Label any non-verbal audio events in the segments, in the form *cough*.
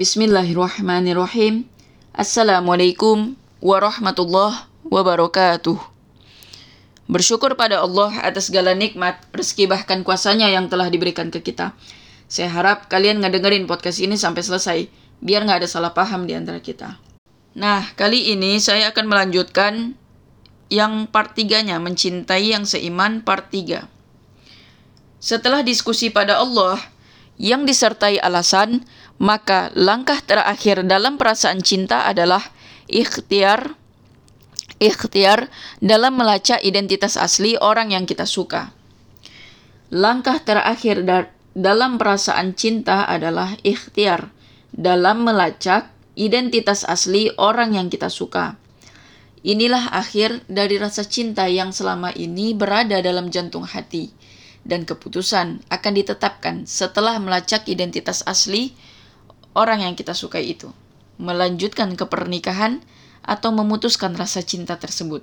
Bismillahirrahmanirrahim. Assalamualaikum warahmatullahi wabarakatuh. Bersyukur pada Allah atas segala nikmat, rezeki bahkan kuasanya yang telah diberikan ke kita. Saya harap kalian ngedengerin podcast ini sampai selesai, biar nggak ada salah paham di antara kita. Nah, kali ini saya akan melanjutkan yang part 3-nya, mencintai yang seiman part 3. Setelah diskusi pada Allah yang disertai alasan, maka langkah terakhir dalam perasaan cinta adalah ikhtiar ikhtiar dalam melacak identitas asli orang yang kita suka. Langkah terakhir da dalam perasaan cinta adalah ikhtiar dalam melacak identitas asli orang yang kita suka. Inilah akhir dari rasa cinta yang selama ini berada dalam jantung hati dan keputusan akan ditetapkan setelah melacak identitas asli orang yang kita sukai itu. Melanjutkan ke pernikahan atau memutuskan rasa cinta tersebut.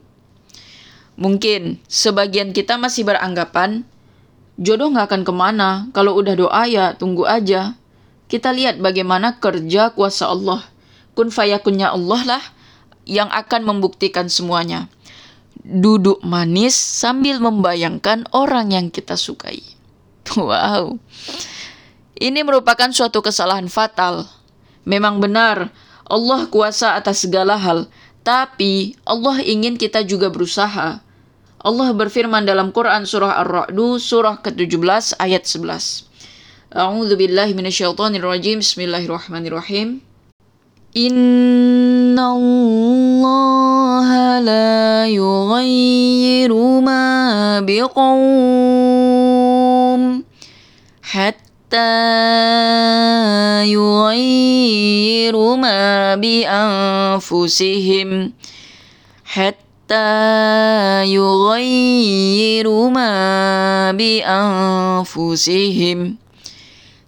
Mungkin sebagian kita masih beranggapan jodoh nggak akan ke mana, kalau udah doa ya tunggu aja. Kita lihat bagaimana kerja kuasa Allah. Kun fayakunnya Allah lah yang akan membuktikan semuanya. Duduk manis sambil membayangkan orang yang kita sukai. *laughs* Wow. Ini merupakan suatu kesalahan fatal. Memang benar, Allah kuasa atas segala hal, tapi Allah ingin kita juga berusaha. Allah berfirman dalam Quran surah Ar-Ra'du surah ke-17 ayat 11. A'udzu billahi minasyaitonir rajim. Bismillahirrahmanirrahim. Inna Allah la yughayyiru ma biqawm hatta حتى يغيروا ما بأنفسهم حتى يغيروا ما بأنفسهم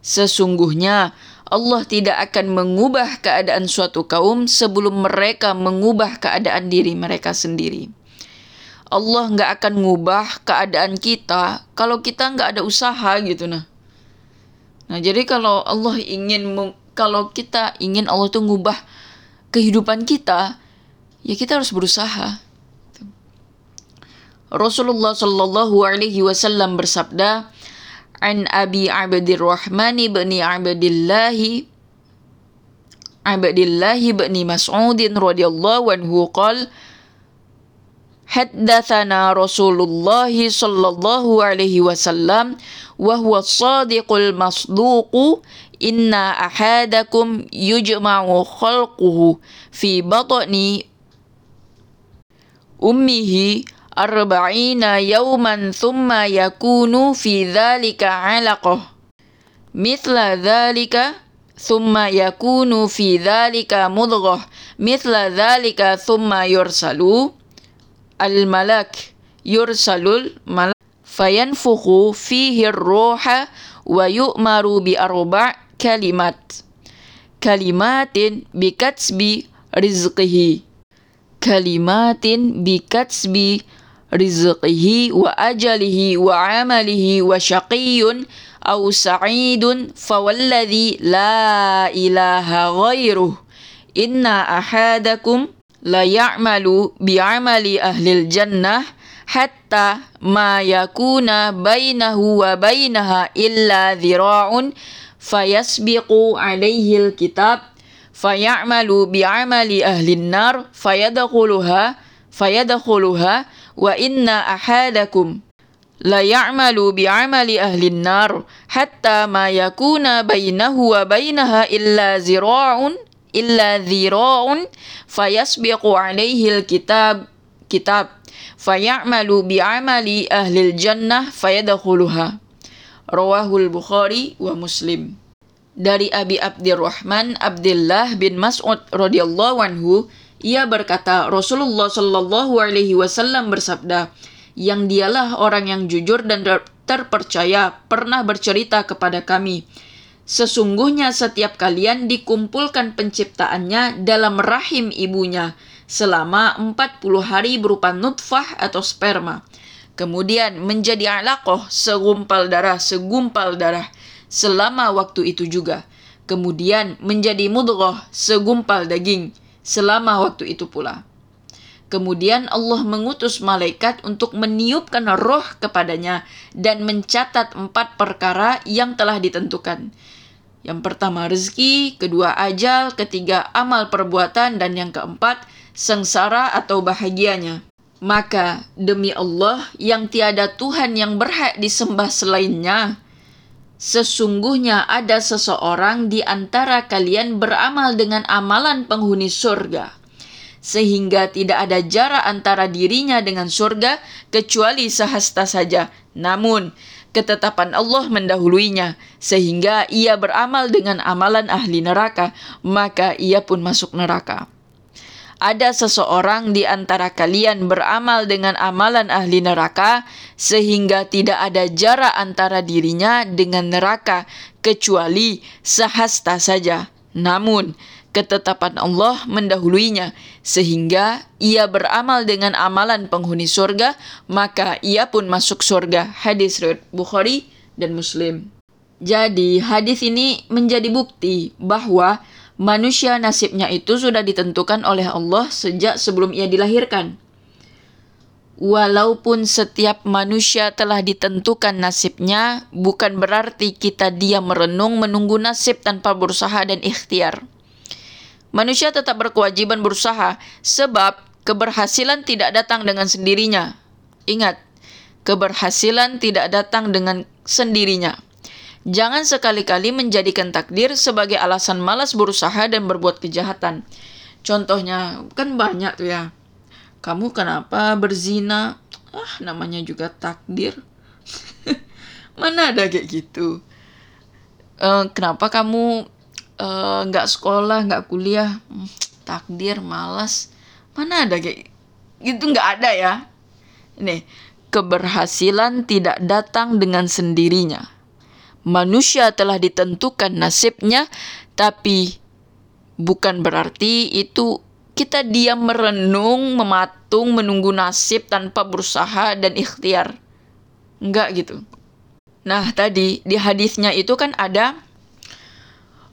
Sesungguhnya Allah tidak akan mengubah keadaan suatu kaum sebelum mereka mengubah keadaan diri mereka sendiri. Allah nggak akan mengubah keadaan kita kalau kita nggak ada usaha gitu nah. Nah, jadi kalau Allah ingin kalau kita ingin Allah tuh ngubah kehidupan kita, ya kita harus berusaha. Rasulullah Shallallahu alaihi wasallam bersabda, "An Abi Abdurrahman bin Abdullah Abdullah bin Mas'ud radhiyallahu anhu qala حدثنا رسول الله صلى الله عليه وسلم وهو الصادق المصدوق إن أحدكم يجمع خلقه في بطن أمه أربعين يوما ثم يكون في ذلك علقة. مثل ذلك ثم يكون في ذلك مضغة. مثل ذلك ثم يرسل الملك يرسل الملك فينفخ فيه الروح ويؤمر بأربع كلمات. كلمات بكتب رزقه. كلمات بكتب رزقه وأجله وعمله وشقي أو سعيد فوالذي لا إله غيره. إن أحدكم la ya'malu bi'amali ahlil jannah hatta ma yakuna bainahu wa bainaha illa dhira'un fayasbiqu alaihi alkitab fayamalu bi'amali ahlin nar fayadkhuluha fayadkhuluha wa inna ahadakum la ya'malu bi'amali ahlin nar hatta ma yakuna bainahu wa bainaha illa zira'un illa dhira'un fayasbiqu alaihi alkitab kitab. Fayamalu bi'amali ahli jannah fayadkhuluha. Rawahul bukhari wa muslim. Dari Abi Abdurrahman Abdullah bin Mas'ud radhiyallahu anhu ia berkata Rasulullah shallallahu alaihi wasallam bersabda yang dialah orang yang jujur dan terpercaya pernah bercerita kepada kami Sesungguhnya setiap kalian dikumpulkan penciptaannya dalam rahim ibunya selama 40 hari berupa nutfah atau sperma. Kemudian menjadi alaqoh segumpal darah segumpal darah selama waktu itu juga. kemudian menjadi mudghah segumpal daging selama waktu itu pula. Kemudian Allah mengutus malaikat untuk meniupkan roh kepadanya dan mencatat empat perkara yang telah ditentukan. Yang pertama rezeki, kedua ajal, ketiga amal perbuatan, dan yang keempat sengsara atau bahagianya. Maka demi Allah yang tiada Tuhan yang berhak disembah selainnya, sesungguhnya ada seseorang di antara kalian beramal dengan amalan penghuni surga sehingga tidak ada jarak antara dirinya dengan surga kecuali sehasta saja. Namun, ketetapan Allah mendahuluinya, sehingga ia beramal dengan amalan ahli neraka, maka ia pun masuk neraka. Ada seseorang di antara kalian beramal dengan amalan ahli neraka, sehingga tidak ada jarak antara dirinya dengan neraka, kecuali sehasta saja. Namun, ketetapan Allah mendahuluinya, sehingga ia beramal dengan amalan penghuni surga, maka ia pun masuk surga. Hadis riwayat Bukhari dan Muslim. Jadi, hadis ini menjadi bukti bahwa manusia nasibnya itu sudah ditentukan oleh Allah sejak sebelum ia dilahirkan. Walaupun setiap manusia telah ditentukan nasibnya, bukan berarti kita diam merenung menunggu nasib tanpa berusaha dan ikhtiar. Manusia tetap berkewajiban berusaha sebab keberhasilan tidak datang dengan sendirinya. Ingat, keberhasilan tidak datang dengan sendirinya. Jangan sekali-kali menjadikan takdir sebagai alasan malas berusaha dan berbuat kejahatan. Contohnya, kan banyak tuh ya. Kamu kenapa berzina? Ah, namanya juga takdir. *laughs* Mana ada kayak gitu? Uh, kenapa kamu nggak uh, sekolah nggak kuliah. Hmm, takdir malas. Mana ada kayak gitu? Nggak ada ya. Ini keberhasilan tidak datang dengan sendirinya. Manusia telah ditentukan nasibnya tapi bukan berarti itu kita diam merenung mematung menunggu nasib tanpa berusaha dan ikhtiar. Enggak gitu. Nah tadi di hadisnya itu kan ada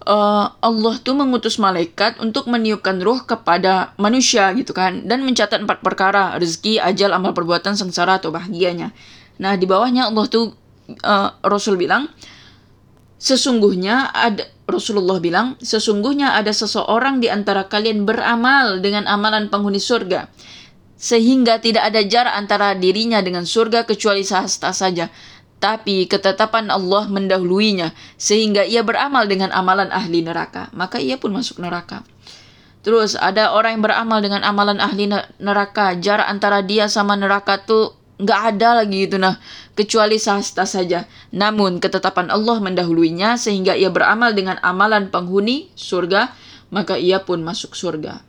uh, Allah tuh mengutus malaikat untuk meniupkan ruh kepada manusia gitu kan. Dan mencatat empat perkara rezeki ajal amal perbuatan sengsara atau bahagianya. Nah di bawahnya Allah tuh uh, Rasul bilang sesungguhnya ada Rasulullah bilang sesungguhnya ada seseorang di antara kalian beramal dengan amalan penghuni surga sehingga tidak ada jarak antara dirinya dengan surga kecuali sahasta saja tapi ketetapan Allah mendahuluinya sehingga ia beramal dengan amalan ahli neraka, maka ia pun masuk neraka. Terus ada orang yang beramal dengan amalan ahli neraka, jarak antara dia sama neraka tuh nggak ada lagi gitu nah, kecuali sahasta saja. Namun ketetapan Allah mendahuluinya sehingga ia beramal dengan amalan penghuni surga, maka ia pun masuk surga.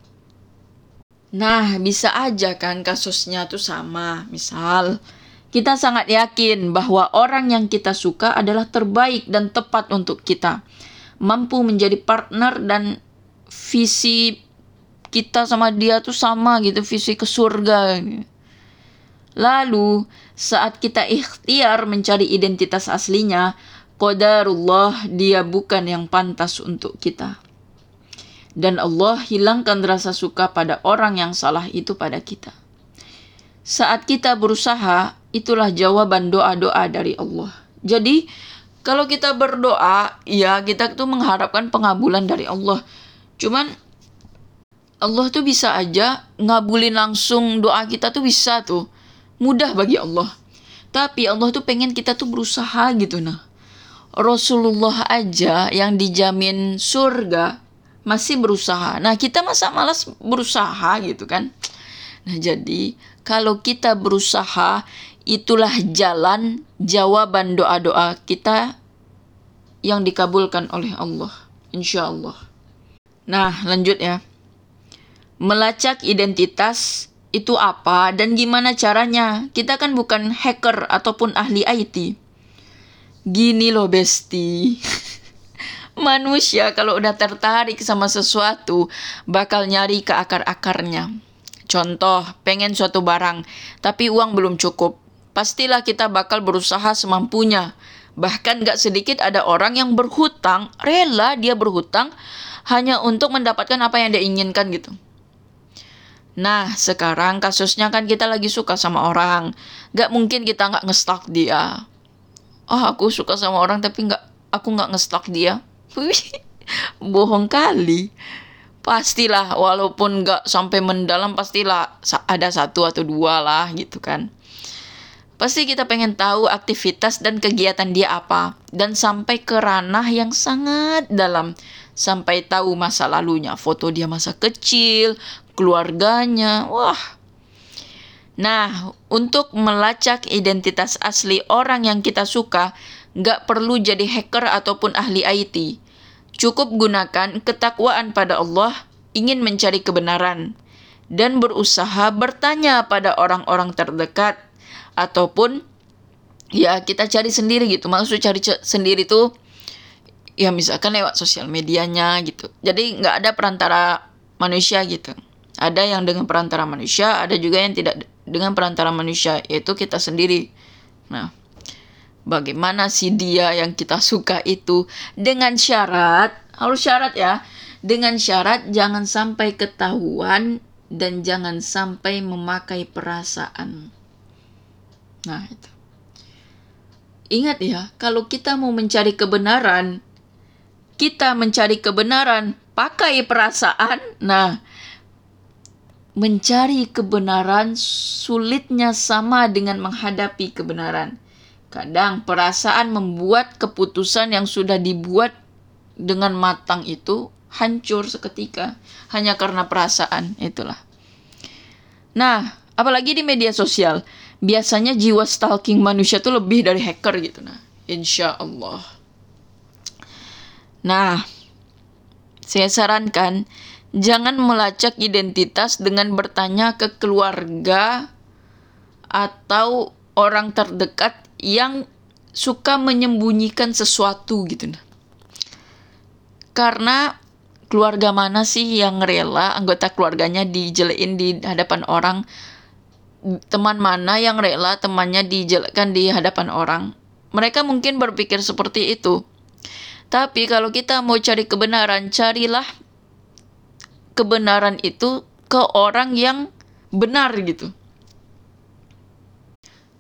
Nah, bisa aja kan kasusnya tuh sama. Misal, kita sangat yakin bahwa orang yang kita suka adalah terbaik dan tepat untuk kita. Mampu menjadi partner dan visi kita sama dia tuh sama gitu, visi ke surga. Lalu, saat kita ikhtiar mencari identitas aslinya, qadarullah dia bukan yang pantas untuk kita. Dan Allah hilangkan rasa suka pada orang yang salah itu pada kita. Saat kita berusaha itulah jawaban doa-doa dari Allah. Jadi kalau kita berdoa, ya kita tuh mengharapkan pengabulan dari Allah. Cuman Allah tuh bisa aja ngabulin langsung doa kita tuh bisa tuh. Mudah bagi Allah. Tapi Allah tuh pengen kita tuh berusaha gitu nah. Rasulullah aja yang dijamin surga masih berusaha. Nah, kita masa malas berusaha gitu kan. Nah, jadi kalau kita berusaha itulah jalan jawaban doa-doa kita yang dikabulkan oleh Allah. Insya Allah. Nah, lanjut ya. Melacak identitas itu apa dan gimana caranya? Kita kan bukan hacker ataupun ahli IT. Gini loh, Besti. *laughs* Manusia kalau udah tertarik sama sesuatu bakal nyari ke akar-akarnya. Contoh, pengen suatu barang, tapi uang belum cukup pastilah kita bakal berusaha semampunya Bahkan gak sedikit ada orang yang berhutang, rela dia berhutang hanya untuk mendapatkan apa yang dia inginkan gitu. Nah, sekarang kasusnya kan kita lagi suka sama orang. Gak mungkin kita gak ngestak dia. Oh, aku suka sama orang tapi gak, aku gak ngestak dia. *laughs* Bohong kali. Pastilah, walaupun gak sampai mendalam, pastilah ada satu atau dua lah gitu kan. Pasti kita pengen tahu aktivitas dan kegiatan dia apa. Dan sampai ke ranah yang sangat dalam. Sampai tahu masa lalunya. Foto dia masa kecil, keluarganya. Wah. Nah, untuk melacak identitas asli orang yang kita suka, nggak perlu jadi hacker ataupun ahli IT. Cukup gunakan ketakwaan pada Allah, ingin mencari kebenaran, dan berusaha bertanya pada orang-orang terdekat ataupun ya kita cari sendiri gitu. Maksud cari sendiri tuh ya misalkan lewat sosial medianya gitu. Jadi nggak ada perantara manusia gitu. Ada yang dengan perantara manusia ada juga yang tidak dengan perantara manusia yaitu kita sendiri. Nah bagaimana si dia yang kita suka itu? Dengan syarat harus syarat ya. Dengan syarat jangan sampai ketahuan dan jangan sampai memakai perasaan Nah, itu. Ingat ya, kalau kita mau mencari kebenaran, kita mencari kebenaran pakai perasaan. Nah, mencari kebenaran sulitnya sama dengan menghadapi kebenaran. Kadang perasaan membuat keputusan yang sudah dibuat dengan matang itu hancur seketika hanya karena perasaan itulah. Nah, apalagi di media sosial biasanya jiwa stalking manusia tuh lebih dari hacker gitu nah. Insya Allah nah saya sarankan jangan melacak identitas dengan bertanya ke keluarga atau orang terdekat yang suka menyembunyikan sesuatu gitu nah. Karena keluarga mana sih yang rela anggota keluarganya dijelein di hadapan orang teman mana yang rela temannya dijelekkan di hadapan orang. Mereka mungkin berpikir seperti itu. Tapi kalau kita mau cari kebenaran, carilah kebenaran itu ke orang yang benar gitu.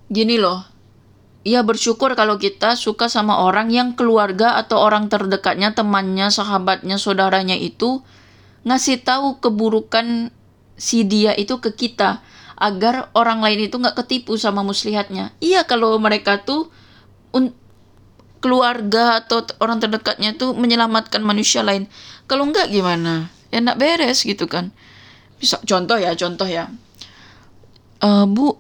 Gini loh, ya bersyukur kalau kita suka sama orang yang keluarga atau orang terdekatnya, temannya, sahabatnya, saudaranya itu ngasih tahu keburukan si dia itu ke kita agar orang lain itu nggak ketipu sama muslihatnya. Iya kalau mereka tuh un keluarga atau orang terdekatnya tuh menyelamatkan manusia lain. Kalau nggak gimana? Ya nak beres gitu kan. Bisa contoh ya, contoh ya. Uh, Bu,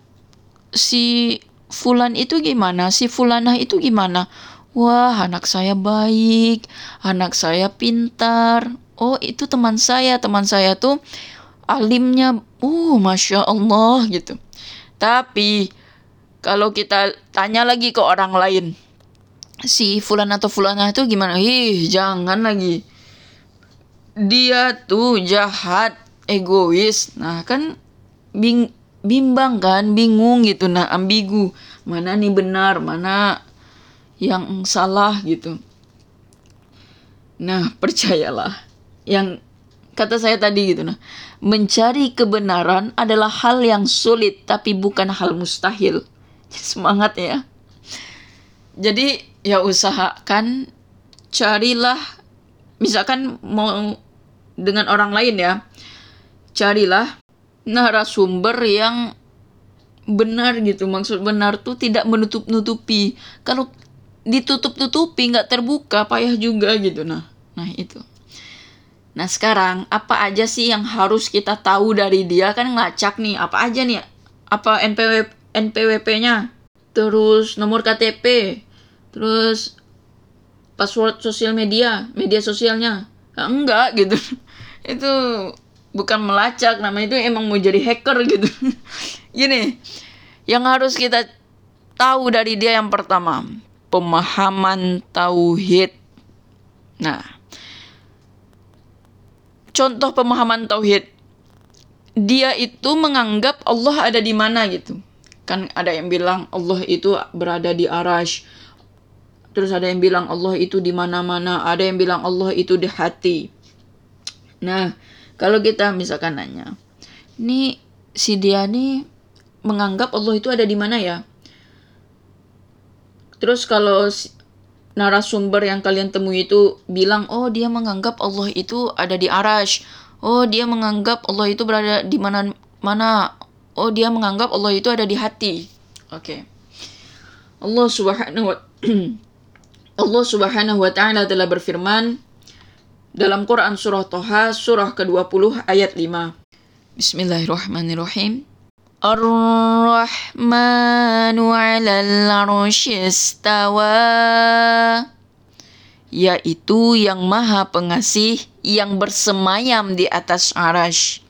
si Fulan itu gimana? Si Fulanah itu gimana? Wah, anak saya baik, anak saya pintar. Oh, itu teman saya. Teman saya tuh alimnya, uh, masya Allah gitu. Tapi kalau kita tanya lagi ke orang lain, si fulan atau fulana itu gimana? Ih, jangan lagi. Dia tuh jahat, egois. Nah, kan bing bimbang kan, bingung gitu. Nah, ambigu. Mana nih benar, mana yang salah gitu. Nah, percayalah. Yang kata saya tadi gitu nah mencari kebenaran adalah hal yang sulit tapi bukan hal mustahil. *laughs* Semangat ya. Jadi ya usahakan carilah misalkan mau dengan orang lain ya carilah narasumber yang benar gitu. Maksud benar tuh tidak menutup nutupi kalau ditutup tutupi nggak terbuka payah juga gitu. Nah nah itu Nah sekarang apa aja sih yang harus kita tahu dari dia? Kan ngelacak nih apa aja nih? Apa NPW NPWP-nya terus nomor KTP terus password sosial media media sosialnya. Nah, enggak gitu. *laughs* Itu bukan melacak namanya itu emang mau jadi hacker gitu. *laughs* Gini yang harus kita tahu dari dia yang pertama pemahaman tauhid. Nah contoh pemahaman tauhid dia itu menganggap Allah ada di mana gitu kan ada yang bilang Allah itu berada di arash Terus ada yang bilang Allah itu di mana-mana, ada yang bilang Allah itu di hati. Nah, kalau kita misalkan nanya, ini si dia nih menganggap Allah itu ada di mana ya? Terus kalau narasumber yang kalian temui itu bilang, oh dia menganggap Allah itu ada di arash. Oh dia menganggap Allah itu berada di mana mana. Oh dia menganggap Allah itu ada di hati. Oke. Okay. Allah subhanahu wa *clears throat* Allah Subhanahu wa taala telah berfirman dalam Quran surah Toha surah ke-20 ayat 5. Bismillahirrahmanirrahim. Ar-Rahmanu 'alal 'arsy yaitu yang maha pengasih yang bersemayam di atas arash.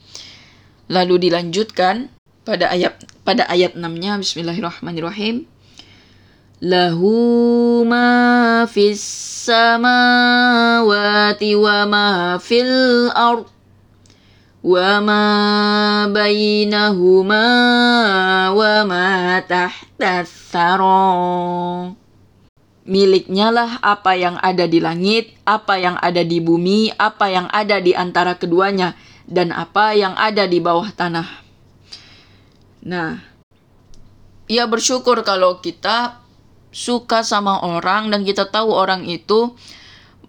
Lalu dilanjutkan pada ayat pada ayat 6-nya Bismillahirrahmanirrahim. Lahu ma fis samawati wa ma fil ard bainahuma wa ma tahta thara Miliknya lah apa yang ada di langit, apa yang ada di bumi, apa yang ada di antara keduanya, dan apa yang ada di bawah tanah. Nah, ia bersyukur kalau kita suka sama orang dan kita tahu orang itu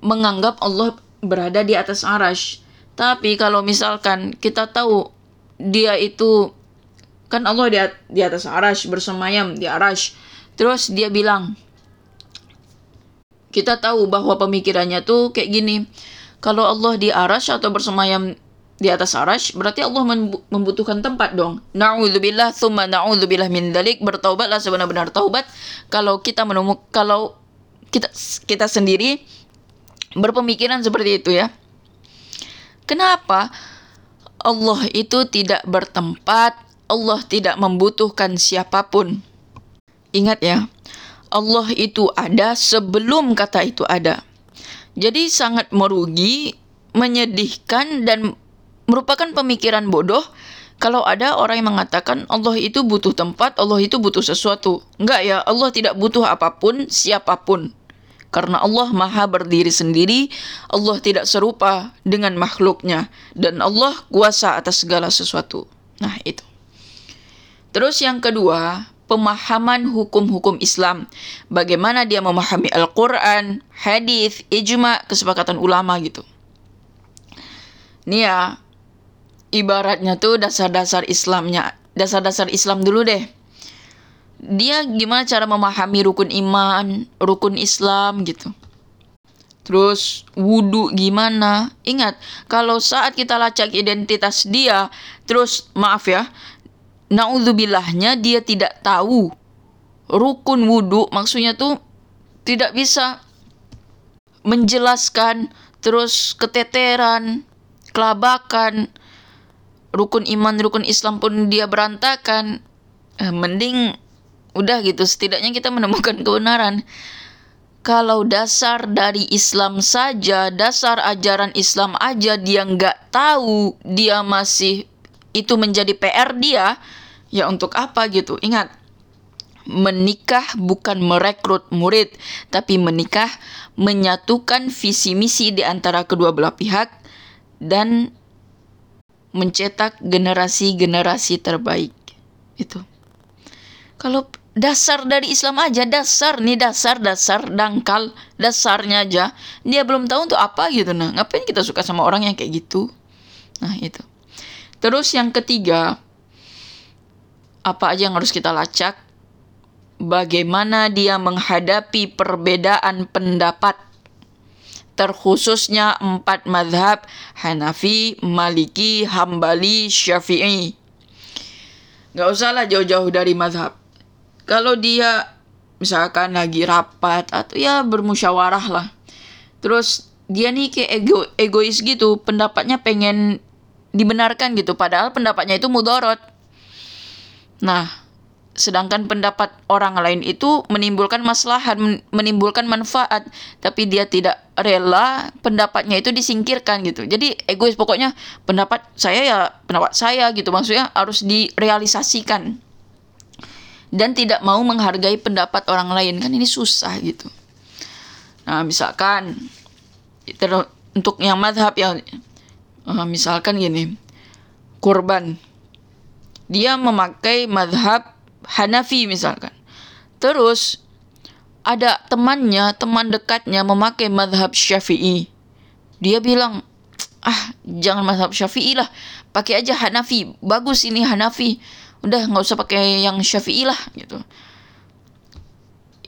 menganggap Allah berada di atas arash. Tapi kalau misalkan kita tahu dia itu kan Allah di, di atas arash bersemayam di arash. Terus dia bilang kita tahu bahwa pemikirannya tuh kayak gini. Kalau Allah di arash atau bersemayam di atas arash berarti Allah membutuhkan tempat dong. Na'udzubillah thumma na'udzubillah min dalik bertaubatlah sebenar-benar taubat kalau kita menemukan kalau kita kita sendiri berpemikiran seperti itu ya. Kenapa Allah itu tidak bertempat, Allah tidak membutuhkan siapa pun. Ingat ya, Allah itu ada sebelum kata itu ada. Jadi sangat merugi, menyedihkan dan merupakan pemikiran bodoh kalau ada orang yang mengatakan Allah itu butuh tempat, Allah itu butuh sesuatu. Enggak ya, Allah tidak butuh apa pun, siapa pun. Karena Allah maha berdiri sendiri, Allah tidak serupa dengan makhluknya. Dan Allah kuasa atas segala sesuatu. Nah itu. Terus yang kedua, pemahaman hukum-hukum Islam. Bagaimana dia memahami Al-Quran, hadis, ijma, kesepakatan ulama gitu. Ini ya, ibaratnya tuh dasar-dasar Islamnya, dasar-dasar Islam dulu deh. Dia gimana cara memahami rukun iman, rukun Islam gitu. Terus wudhu gimana? Ingat, kalau saat kita lacak identitas dia, terus maaf ya, naudzubillahnya dia tidak tahu rukun wudhu, maksudnya tuh tidak bisa menjelaskan, terus keteteran, kelabakan, rukun iman rukun Islam pun dia berantakan eh, mending udah gitu setidaknya kita menemukan *laughs* kebenaran kalau dasar dari Islam saja dasar ajaran Islam aja dia nggak tahu dia masih itu menjadi PR dia ya untuk apa gitu ingat menikah bukan merekrut murid, tapi menikah menyatukan visi misi di antara kedua belah pihak dan mencetak generasi-generasi terbaik. Itu. Kalau dasar dari Islam aja, dasar nih dasar-dasar dangkal, dasarnya aja, dia belum tahu untuk apa gitu nah. Ngapain kita suka sama orang yang kayak gitu? Nah, itu. Terus yang ketiga, apa aja yang harus kita lacak? Bagaimana dia menghadapi perbedaan pendapat terkhususnya empat madhab Hanafi, Maliki, Hambali, Syafi'i. Gak usahlah jauh-jauh dari madhab. Kalau dia misalkan lagi rapat atau ya bermusyawarah lah. Terus dia nih kayak ego, egois gitu, pendapatnya pengen dibenarkan gitu, padahal pendapatnya itu mudorot. Nah, sedangkan pendapat orang lain itu menimbulkan maslahat, menimbulkan manfaat, tapi dia tidak rela pendapatnya itu disingkirkan gitu. Jadi egois pokoknya pendapat saya ya pendapat saya gitu maksudnya harus direalisasikan. Dan tidak mau menghargai pendapat orang lain kan ini susah gitu. Nah, misalkan untuk yang madhab yang uh, misalkan gini, kurban. Dia memakai madhab Hanafi misalkan. Terus ada temannya, teman dekatnya memakai madhab Syafi'i. Dia bilang, ah jangan madhab Syafi'i lah, pakai aja Hanafi. Bagus ini Hanafi. Udah nggak usah pakai yang Syafi'i lah gitu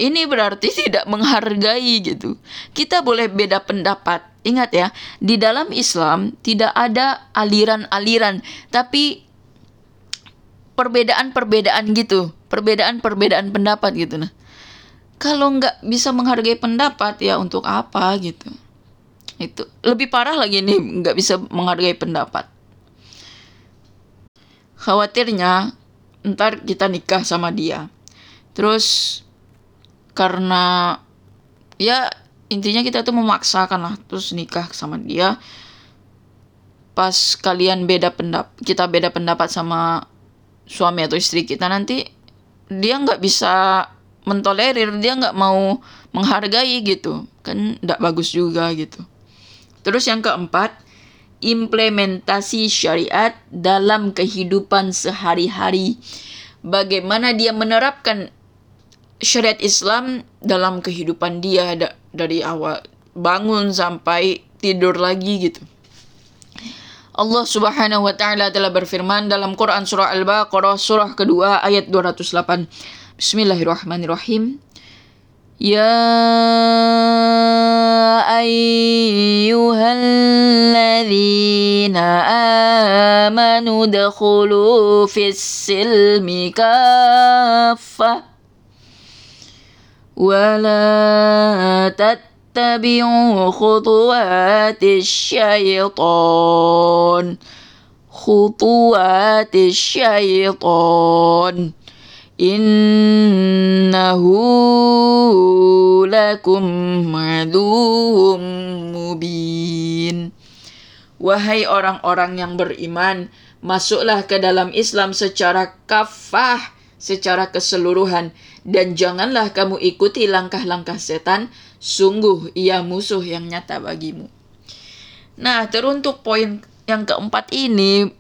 ini berarti *laughs* tidak menghargai gitu. Kita boleh beda pendapat. Ingat ya, di dalam Islam tidak ada aliran-aliran, tapi perbedaan-perbedaan gitu, perbedaan-perbedaan pendapat gitu nah. Kalau nggak bisa menghargai pendapat ya untuk apa gitu. Itu lebih parah lagi nih nggak bisa menghargai pendapat. Khawatirnya ntar kita nikah sama dia. Terus karena ya intinya kita tuh memaksakan lah terus nikah sama dia. Pas kalian beda pendapat kita beda pendapat sama suami atau istri kita nanti dia nggak bisa mentolerir dia nggak mau menghargai gitu. Kan nggak bagus juga gitu. Terus yang keempat implementasi syariat dalam kehidupan sehari-hari bagaimana dia menerapkan syariat Islam dalam kehidupan dia da dari awal bangun sampai tidur lagi gitu. Allah Subhanahu wa taala telah berfirman dalam Quran surah Al-Baqarah surah kedua ayat 208. Bismillahirrahmanirrahim. يا أيها الذين آمنوا ادخلوا في السلم كافة ولا تتبعوا خطوات الشيطان. خطوات الشيطان. innahu lakum maduhum mubin Wahai orang-orang yang beriman, masuklah ke dalam Islam secara kafah, secara keseluruhan, dan janganlah kamu ikuti langkah-langkah setan, sungguh ia musuh yang nyata bagimu. Nah, teruntuk poin yang keempat ini,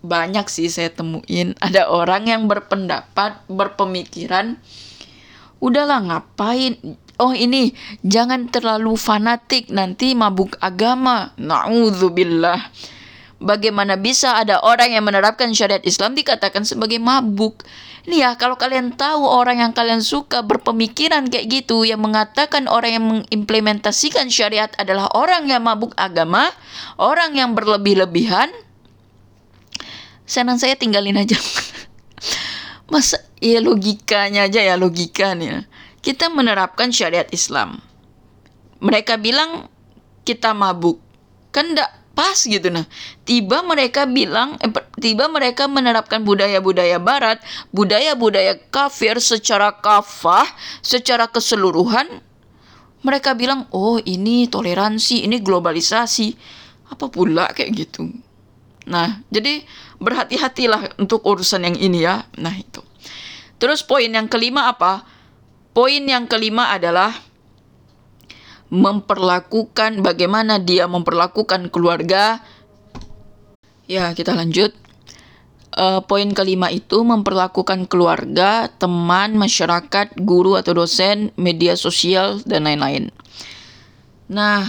banyak sih saya temuin *laughs* ada orang yang berpendapat, berpemikiran udahlah ngapain oh ini jangan terlalu fanatik nanti mabuk agama. Nauzubillah. Bagaimana bisa ada orang yang menerapkan syariat Islam dikatakan sebagai mabuk? Ini ya, kalau kalian tahu orang yang kalian suka berpemikiran kayak gitu, yang mengatakan orang yang mengimplementasikan syariat adalah orang yang mabuk agama, orang yang berlebih-lebihan, senang saya tinggalin aja. *laughs* Masa ya logikanya aja ya logikanya. Kita menerapkan syariat Islam. Mereka bilang kita mabuk. Kan enggak pas gitu nah tiba mereka bilang eh, tiba mereka menerapkan budaya-budaya barat budaya-budaya kafir secara kafah secara keseluruhan mereka bilang oh ini toleransi ini globalisasi apa pula kayak gitu nah jadi berhati-hatilah untuk urusan yang ini ya nah itu terus poin yang kelima apa poin yang kelima adalah memperlakukan bagaimana dia memperlakukan keluarga. Ya, kita lanjut. Uh, poin kelima itu memperlakukan keluarga, teman, masyarakat, guru atau dosen, media sosial dan lain-lain. Nah,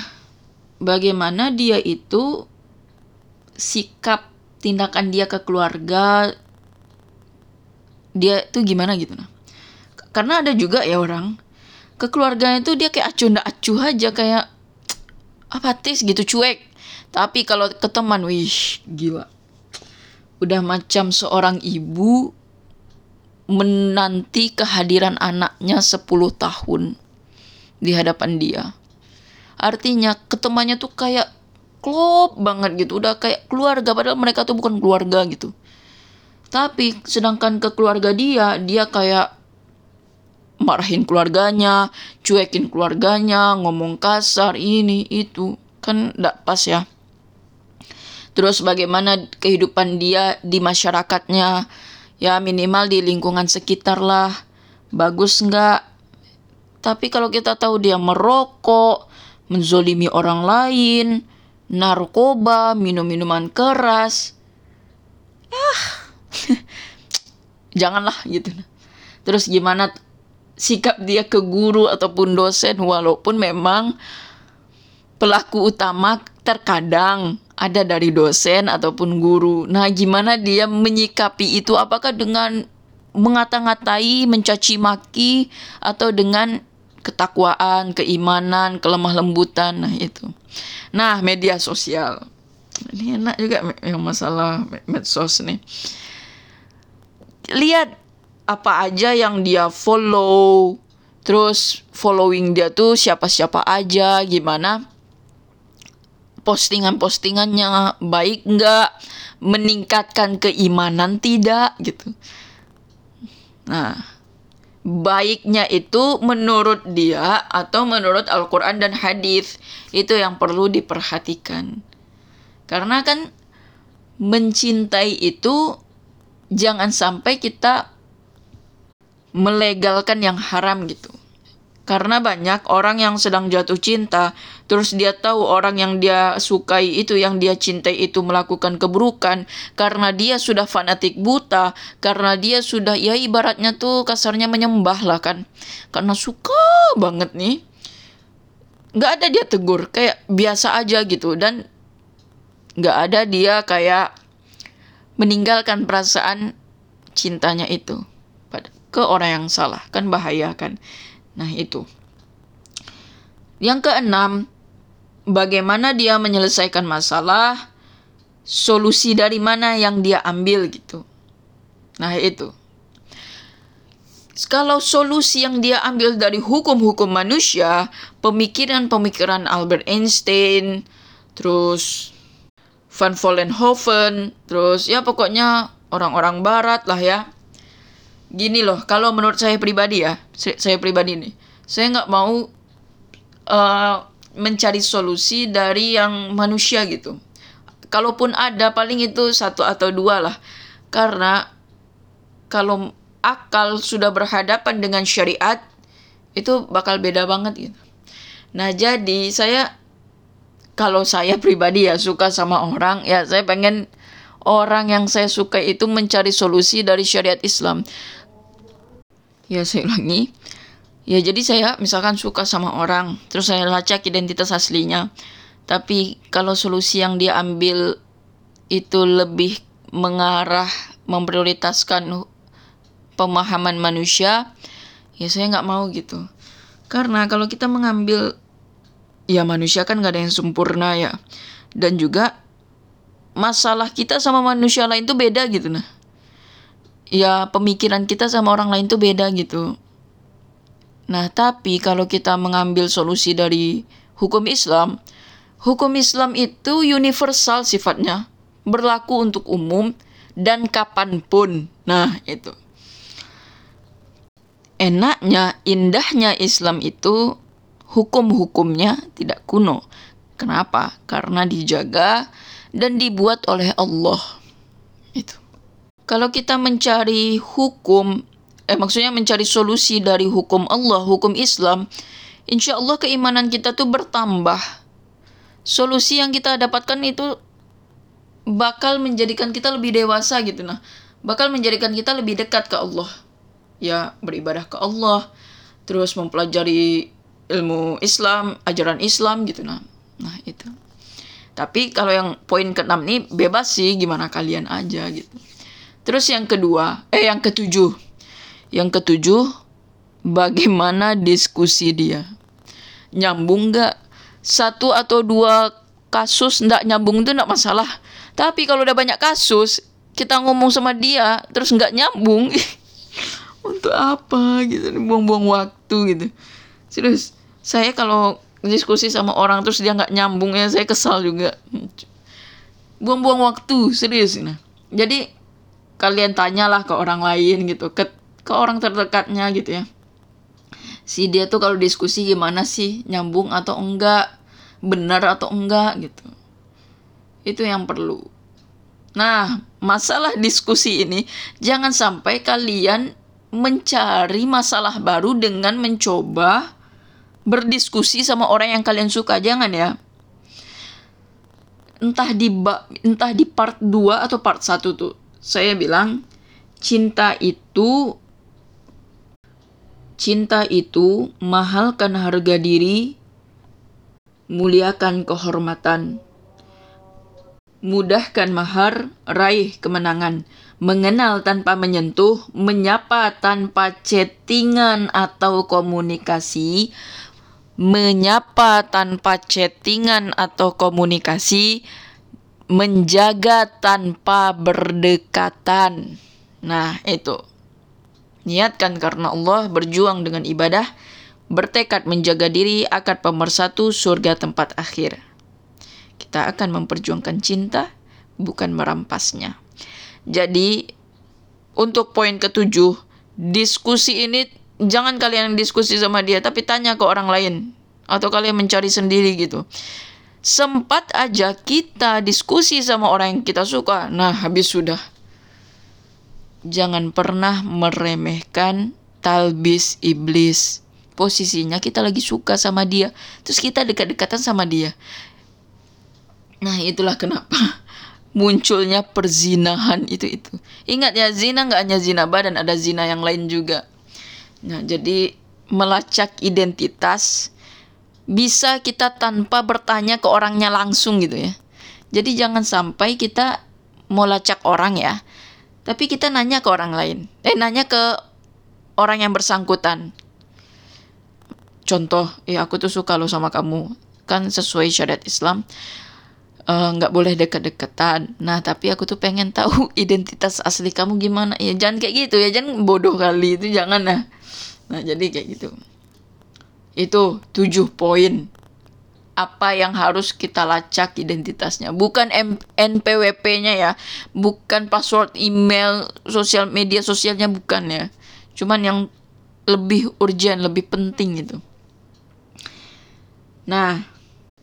bagaimana dia itu sikap tindakan dia ke keluarga dia tuh gimana gitu nah. Karena ada juga ya orang ke keluarganya itu dia kayak acuh ndak acuh aja kayak apatis gitu cuek. Tapi kalau ke teman wih gila. Udah macam seorang ibu menanti kehadiran anaknya 10 tahun di hadapan dia. Artinya ketemannya tuh kayak klop banget gitu udah kayak keluarga padahal mereka tuh bukan keluarga gitu tapi sedangkan ke keluarga dia dia kayak marahin keluarganya, cuekin keluarganya, ngomong kasar, ini, itu. Kan tidak pas ya. Terus bagaimana kehidupan dia di masyarakatnya, ya minimal di lingkungan sekitar lah. Bagus nggak? Tapi kalau kita tahu dia merokok, menzolimi orang lain, narkoba, minum minuman keras, ah, *laughs* janganlah gitu. Terus gimana sikap dia ke guru ataupun dosen walaupun memang pelaku utama terkadang ada dari dosen ataupun guru. Nah, gimana dia menyikapi itu? Apakah dengan mengata-ngatai, mencaci maki atau dengan ketakwaan, keimanan, kelemah lembutan. Nah, itu. Nah, media sosial. Ini enak juga yang masalah medsos nih. Lihat apa aja yang dia follow, terus following dia tuh siapa-siapa aja, gimana postingan-postingannya baik nggak, meningkatkan keimanan tidak gitu. Nah, baiknya itu menurut dia atau menurut Al-Quran dan hadis itu yang perlu diperhatikan. Karena kan mencintai itu jangan sampai kita melegalkan yang haram gitu. Karena banyak orang yang sedang jatuh cinta, terus dia tahu orang yang dia sukai itu, yang dia cintai itu melakukan keburukan, karena dia sudah fanatik buta, karena dia sudah, ya ibaratnya tuh kasarnya menyembah lah kan. Karena suka banget nih. Nggak ada dia tegur, kayak biasa aja gitu. Dan nggak ada dia kayak meninggalkan perasaan cintanya itu ke orang yang salah kan bahaya kan Nah, itu. Yang keenam, bagaimana dia menyelesaikan masalah, solusi dari mana yang dia ambil gitu. Nah, itu. Kalau solusi yang dia ambil dari hukum-hukum manusia, pemikiran-pemikiran Albert Einstein, terus Van Vollenhoven, terus ya pokoknya orang-orang barat lah ya gini loh, kalau menurut saya pribadi ya, saya pribadi nih, saya nggak mau uh, mencari solusi dari yang manusia gitu. Kalaupun ada, paling itu satu atau dua lah. Karena kalau akal sudah berhadapan dengan syariat, itu bakal beda banget gitu. Nah jadi saya kalau saya pribadi ya suka sama orang ya saya pengen orang yang saya suka itu mencari solusi dari syariat Islam ya saya ulangi. Ya jadi saya misalkan suka sama orang terus saya lacak identitas aslinya. Tapi kalau solusi yang dia ambil itu lebih mengarah memprioritaskan pemahaman manusia ya saya nggak mau gitu. Karena kalau kita mengambil ya manusia kan nggak ada yang sempurna ya. Dan juga masalah kita sama manusia lain tuh beda gitu nah ya pemikiran kita sama orang lain tuh beda gitu. Nah, tapi kalau kita mengambil solusi dari hukum Islam, hukum Islam itu universal sifatnya, berlaku untuk umum dan kapan pun. Nah, itu. Enaknya, indahnya Islam itu hukum-hukumnya tidak kuno. Kenapa? Karena dijaga dan dibuat oleh Allah. Kalau kita mencari hukum, eh maksudnya mencari solusi dari hukum Allah, hukum Islam, insya Allah keimanan kita tuh bertambah. Solusi yang kita dapatkan itu bakal menjadikan kita lebih dewasa gitu nah. Bakal menjadikan kita lebih dekat ke Allah. Ya, beribadah ke Allah, terus mempelajari ilmu Islam, ajaran Islam gitu nah. Nah, itu. Tapi kalau yang poin keenam nih bebas sih gimana kalian aja gitu. Terus yang kedua, eh yang ketujuh. Yang ketujuh, bagaimana diskusi dia. Nyambung nggak? Satu atau dua kasus nggak nyambung itu nggak masalah. Tapi kalau udah banyak kasus, kita ngomong sama dia, terus nggak nyambung. *laughs* Untuk apa gitu, buang-buang waktu gitu. Serius, saya kalau diskusi sama orang terus dia nggak nyambung ya saya kesal juga. Buang-buang waktu, serius. Nah. Jadi kalian tanyalah ke orang lain gitu ke ke orang terdekatnya gitu ya si dia tuh kalau diskusi gimana sih nyambung atau enggak benar atau enggak gitu itu yang perlu nah masalah diskusi ini jangan sampai kalian mencari masalah baru dengan mencoba berdiskusi sama orang yang kalian suka. Jangan ya. Entah di entah di part 2 atau part 1 tuh. Saya bilang cinta itu cinta itu mahalkan harga diri, muliakan kehormatan. Mudahkan mahar, raih kemenangan mengenal tanpa menyentuh, menyapa tanpa chattingan atau komunikasi, menyapa tanpa chattingan atau komunikasi, menjaga tanpa berdekatan. Nah, itu. Niatkan karena Allah, berjuang dengan ibadah, bertekad menjaga diri, akad pemersatu surga tempat akhir. Kita akan memperjuangkan cinta, bukan merampasnya. Jadi untuk poin ketujuh, diskusi ini jangan kalian diskusi sama dia tapi tanya ke orang lain atau kalian mencari sendiri gitu. Sempat aja kita diskusi sama orang yang kita suka. Nah, habis sudah. Jangan pernah meremehkan talbis iblis. Posisinya kita lagi suka sama dia, terus kita dekat-dekatan sama dia. Nah, itulah kenapa *laughs* munculnya perzinahan itu itu. Ingat ya zina nggak hanya zina badan, ada zina yang lain juga. Nah jadi melacak identitas bisa kita tanpa bertanya ke orangnya langsung gitu ya. Jadi jangan sampai kita mau lacak orang ya, tapi kita nanya ke orang lain. Eh nanya ke orang yang bersangkutan. Contoh, ya aku tuh suka lo sama kamu. Kan sesuai syariat Islam Eh, nggak uh, boleh deket-deketan. Nah, tapi aku tuh pengen tahu *laughs* identitas asli kamu gimana. Ya jangan kayak gitu ya, jangan bodoh kali itu jangan nah. Nah, jadi kayak gitu. Itu tujuh poin apa yang harus kita lacak identitasnya. Bukan NPWP-nya ya, bukan password email, sosial media sosialnya bukan ya. Cuman yang lebih urgent, lebih penting itu. Nah,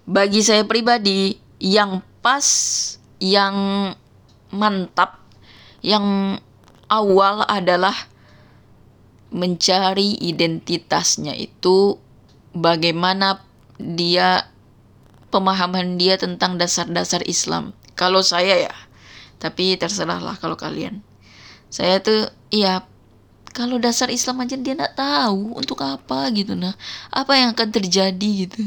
bagi saya pribadi, yang pas, yang mantap, yang awal adalah mencari identitasnya itu bagaimana dia pemahaman dia tentang dasar-dasar Islam. Kalau saya ya, tapi terserahlah kalau kalian. Saya tuh iya kalau dasar Islam aja dia nggak tahu untuk apa gitu nah apa yang akan terjadi gitu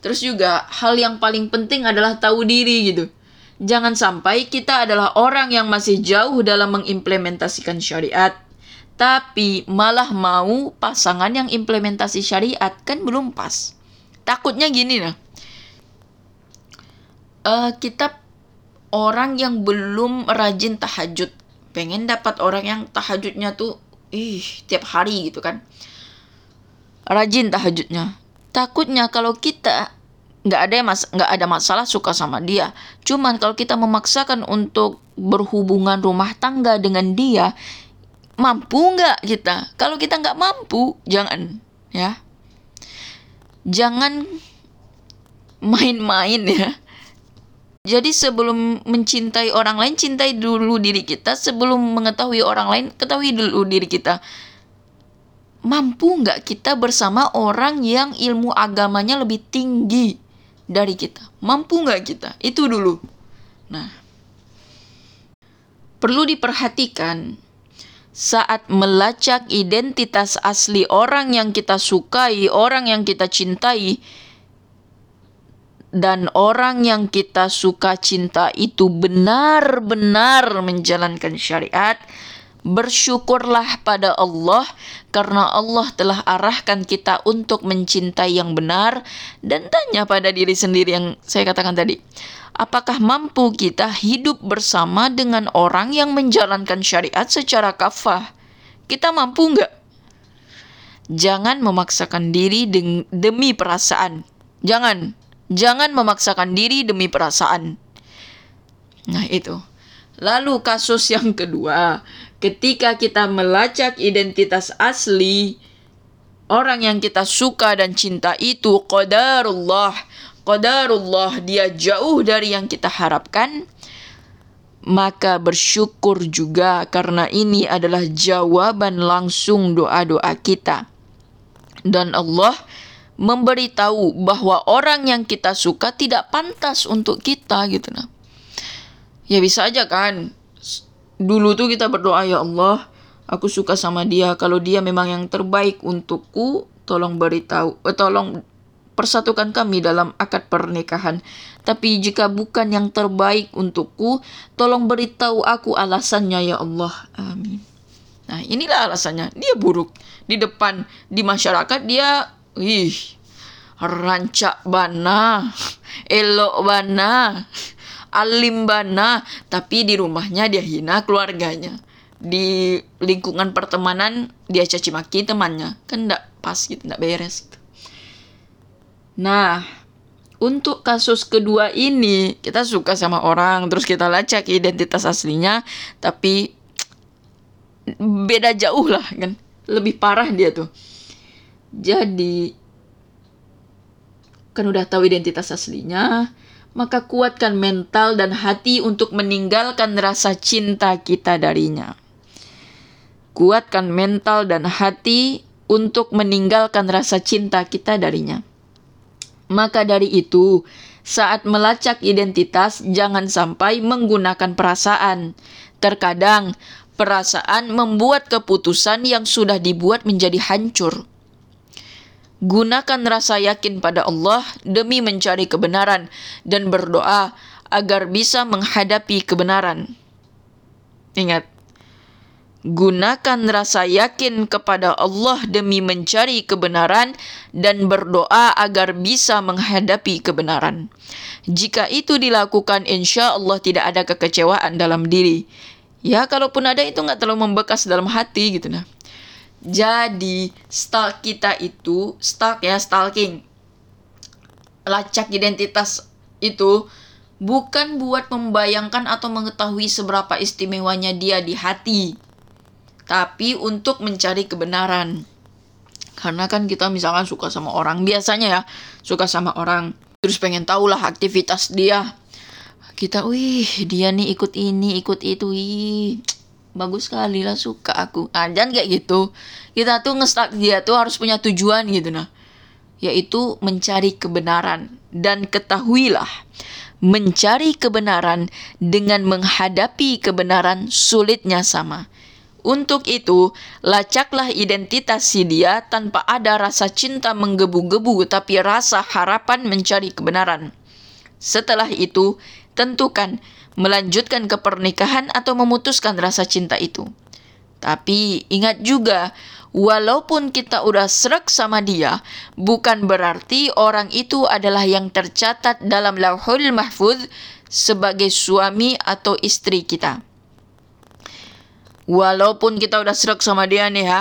Terus juga hal yang paling penting adalah tahu diri gitu. Jangan sampai kita adalah orang yang masih jauh dalam mengimplementasikan syariat, tapi malah mau pasangan yang implementasi syariat kan belum pas. Takutnya gini nah, uh, kita orang yang belum rajin tahajud, pengen dapat orang yang tahajudnya tuh, ih tiap hari gitu kan, rajin tahajudnya. Takutnya kalau kita nggak ada mas nggak ada masalah suka sama dia. Cuman kalau kita memaksakan untuk berhubungan rumah tangga dengan dia mampu nggak kita kalau kita nggak mampu jangan ya jangan main-main ya jadi sebelum mencintai orang lain cintai dulu diri kita sebelum mengetahui orang lain ketahui dulu diri kita mampu nggak kita bersama orang yang ilmu agamanya lebih tinggi dari kita? Mampu nggak kita? Itu dulu. Nah, perlu diperhatikan saat melacak identitas asli orang yang kita sukai, orang yang kita cintai, dan orang yang kita suka cinta itu benar-benar menjalankan syariat, Bersyukurlah pada Allah karena Allah telah arahkan kita untuk mencintai yang benar dan tanya pada diri sendiri yang saya katakan tadi. Apakah mampu kita hidup bersama dengan orang yang menjalankan syariat secara kafah? Kita mampu nggak? Jangan memaksakan diri demi perasaan. Jangan. Jangan memaksakan diri demi perasaan. Nah itu. Lalu kasus yang kedua, ketika kita melacak identitas asli orang yang kita suka dan cinta itu qadarullah qadarullah dia jauh dari yang kita harapkan maka bersyukur juga karena ini adalah jawaban langsung doa-doa kita. Dan Allah memberitahu bahwa orang yang kita suka tidak pantas untuk kita gitu nah. Ya bisa aja kan. Dulu tuh kita berdoa ya Allah, aku suka sama dia. Kalau dia memang yang terbaik untukku, tolong beritahu, eh, tolong persatukan kami dalam akad pernikahan. Tapi jika bukan yang terbaik untukku, tolong beritahu aku alasannya ya Allah. Amin. Nah, inilah alasannya. Dia buruk. Di depan, di masyarakat dia, ih, rancak bana, elok bana, alim bana. Tapi di rumahnya dia hina keluarganya. Di lingkungan pertemanan dia caci maki temannya. Kan enggak pas gitu, enggak beres gitu. Nah, untuk kasus kedua ini kita suka sama orang terus kita lacak identitas aslinya tapi beda jauh lah kan? Lebih parah dia tuh. Jadi kan udah tahu identitas aslinya maka kuatkan mental dan hati untuk meninggalkan rasa cinta kita darinya. Kuatkan mental dan hati untuk meninggalkan rasa cinta kita darinya maka dari itu, saat melacak identitas, jangan sampai menggunakan perasaan. Terkadang, perasaan membuat keputusan yang sudah dibuat menjadi hancur. Gunakan rasa yakin pada Allah demi mencari kebenaran dan berdoa agar bisa menghadapi kebenaran. Ingat, Gunakan rasa yakin kepada Allah demi mencari kebenaran dan berdoa agar bisa menghadapi kebenaran. Jika itu dilakukan, insya Allah tidak ada kekecewaan dalam diri. Ya, kalaupun ada itu nggak terlalu membekas dalam hati gitu nah. Jadi, stalk kita itu, stalk ya, stalking. Lacak identitas itu bukan buat membayangkan atau mengetahui seberapa istimewanya dia di hati tapi untuk mencari kebenaran. Karena kan kita misalkan suka sama orang, biasanya ya, suka sama orang, terus pengen tahu lah aktivitas dia. Kita, wih, dia nih ikut ini, ikut itu, wih, bagus sekali lah suka aku. Nah, jangan kayak gitu. Kita tuh ngestak dia tuh harus punya tujuan gitu nah. Yaitu mencari kebenaran. Dan ketahuilah, mencari kebenaran dengan menghadapi kebenaran sulitnya sama. Untuk itu, lacaklah identitas si dia tanpa ada rasa cinta menggebu-gebu tapi rasa harapan mencari kebenaran. Setelah itu, tentukan melanjutkan ke pernikahan atau memutuskan rasa cinta itu. Tapi ingat juga, walaupun kita udah serak sama dia, bukan berarti orang itu adalah yang tercatat dalam lauhul mahfud sebagai suami atau istri kita. Walaupun kita udah serak sama dia nih ya,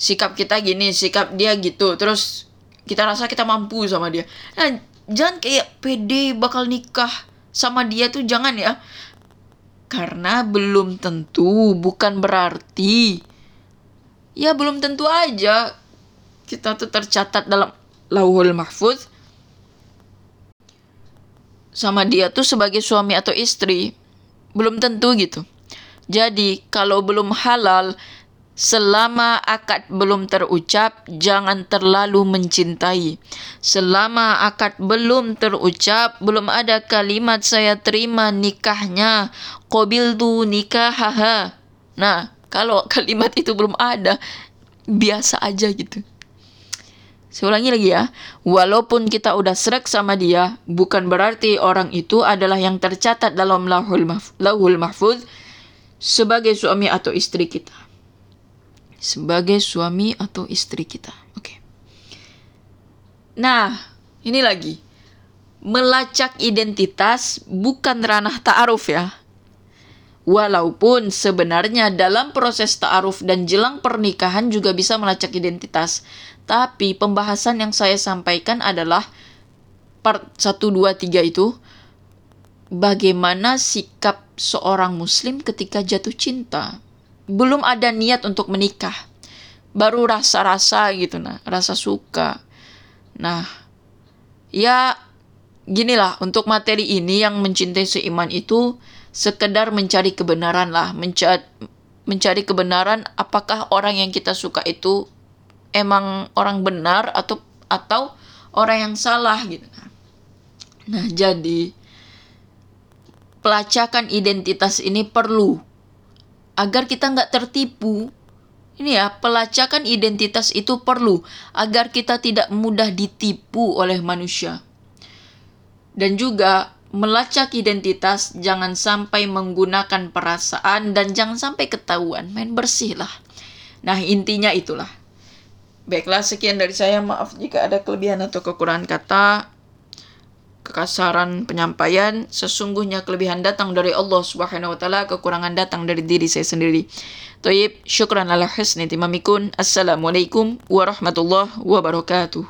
sikap kita gini, sikap dia gitu, terus kita rasa kita mampu sama dia. Nah, jangan kayak pede bakal nikah sama dia tuh jangan ya. Karena belum tentu, bukan berarti. Ya belum tentu aja kita tuh tercatat dalam lauhul mahfuz sama dia tuh sebagai suami atau istri. Belum tentu gitu. Jadi, kalau belum halal, selama akad belum terucap, jangan terlalu mencintai. Selama akad belum terucap, belum ada kalimat saya terima nikahnya, qabil tu nikahaha. Nah, kalau *laughs* kalimat itu belum ada, biasa aja gitu. Saya lagi ya. Walaupun kita udah serak sama dia, bukan berarti orang itu adalah yang tercatat dalam lahul, mahf lahul mahfuz sebagai suami atau istri kita. Sebagai suami atau istri kita. Oke. Okay. Nah, ini lagi. Melacak identitas bukan ranah ta'aruf ya. Walaupun sebenarnya dalam proses ta'aruf dan jelang pernikahan juga bisa melacak identitas. Tapi pembahasan yang saya sampaikan adalah part 1, 2, 3 itu bagaimana sikap seorang muslim ketika jatuh cinta. Belum ada niat untuk menikah. Baru rasa-rasa gitu nah, rasa suka. Nah, ya ginilah untuk materi ini yang mencintai seiman itu sekedar mencari kebenaran lah, mencari mencari kebenaran apakah orang yang kita suka itu emang orang benar atau atau orang yang salah gitu. Nah, jadi pelacakan identitas ini perlu agar kita nggak tertipu. Ini ya, pelacakan identitas itu perlu agar kita tidak mudah ditipu oleh manusia. Dan juga melacak identitas jangan sampai menggunakan perasaan dan jangan sampai ketahuan. Main bersih lah. Nah, intinya itulah. Baiklah, sekian dari saya. Maaf jika ada kelebihan atau kekurangan kata kekasaran penyampaian sesungguhnya kelebihan datang dari Allah Subhanahu wa taala kekurangan datang dari diri saya sendiri. Tayyib, syukran ala husni timamikun. Assalamualaikum warahmatullahi wabarakatuh.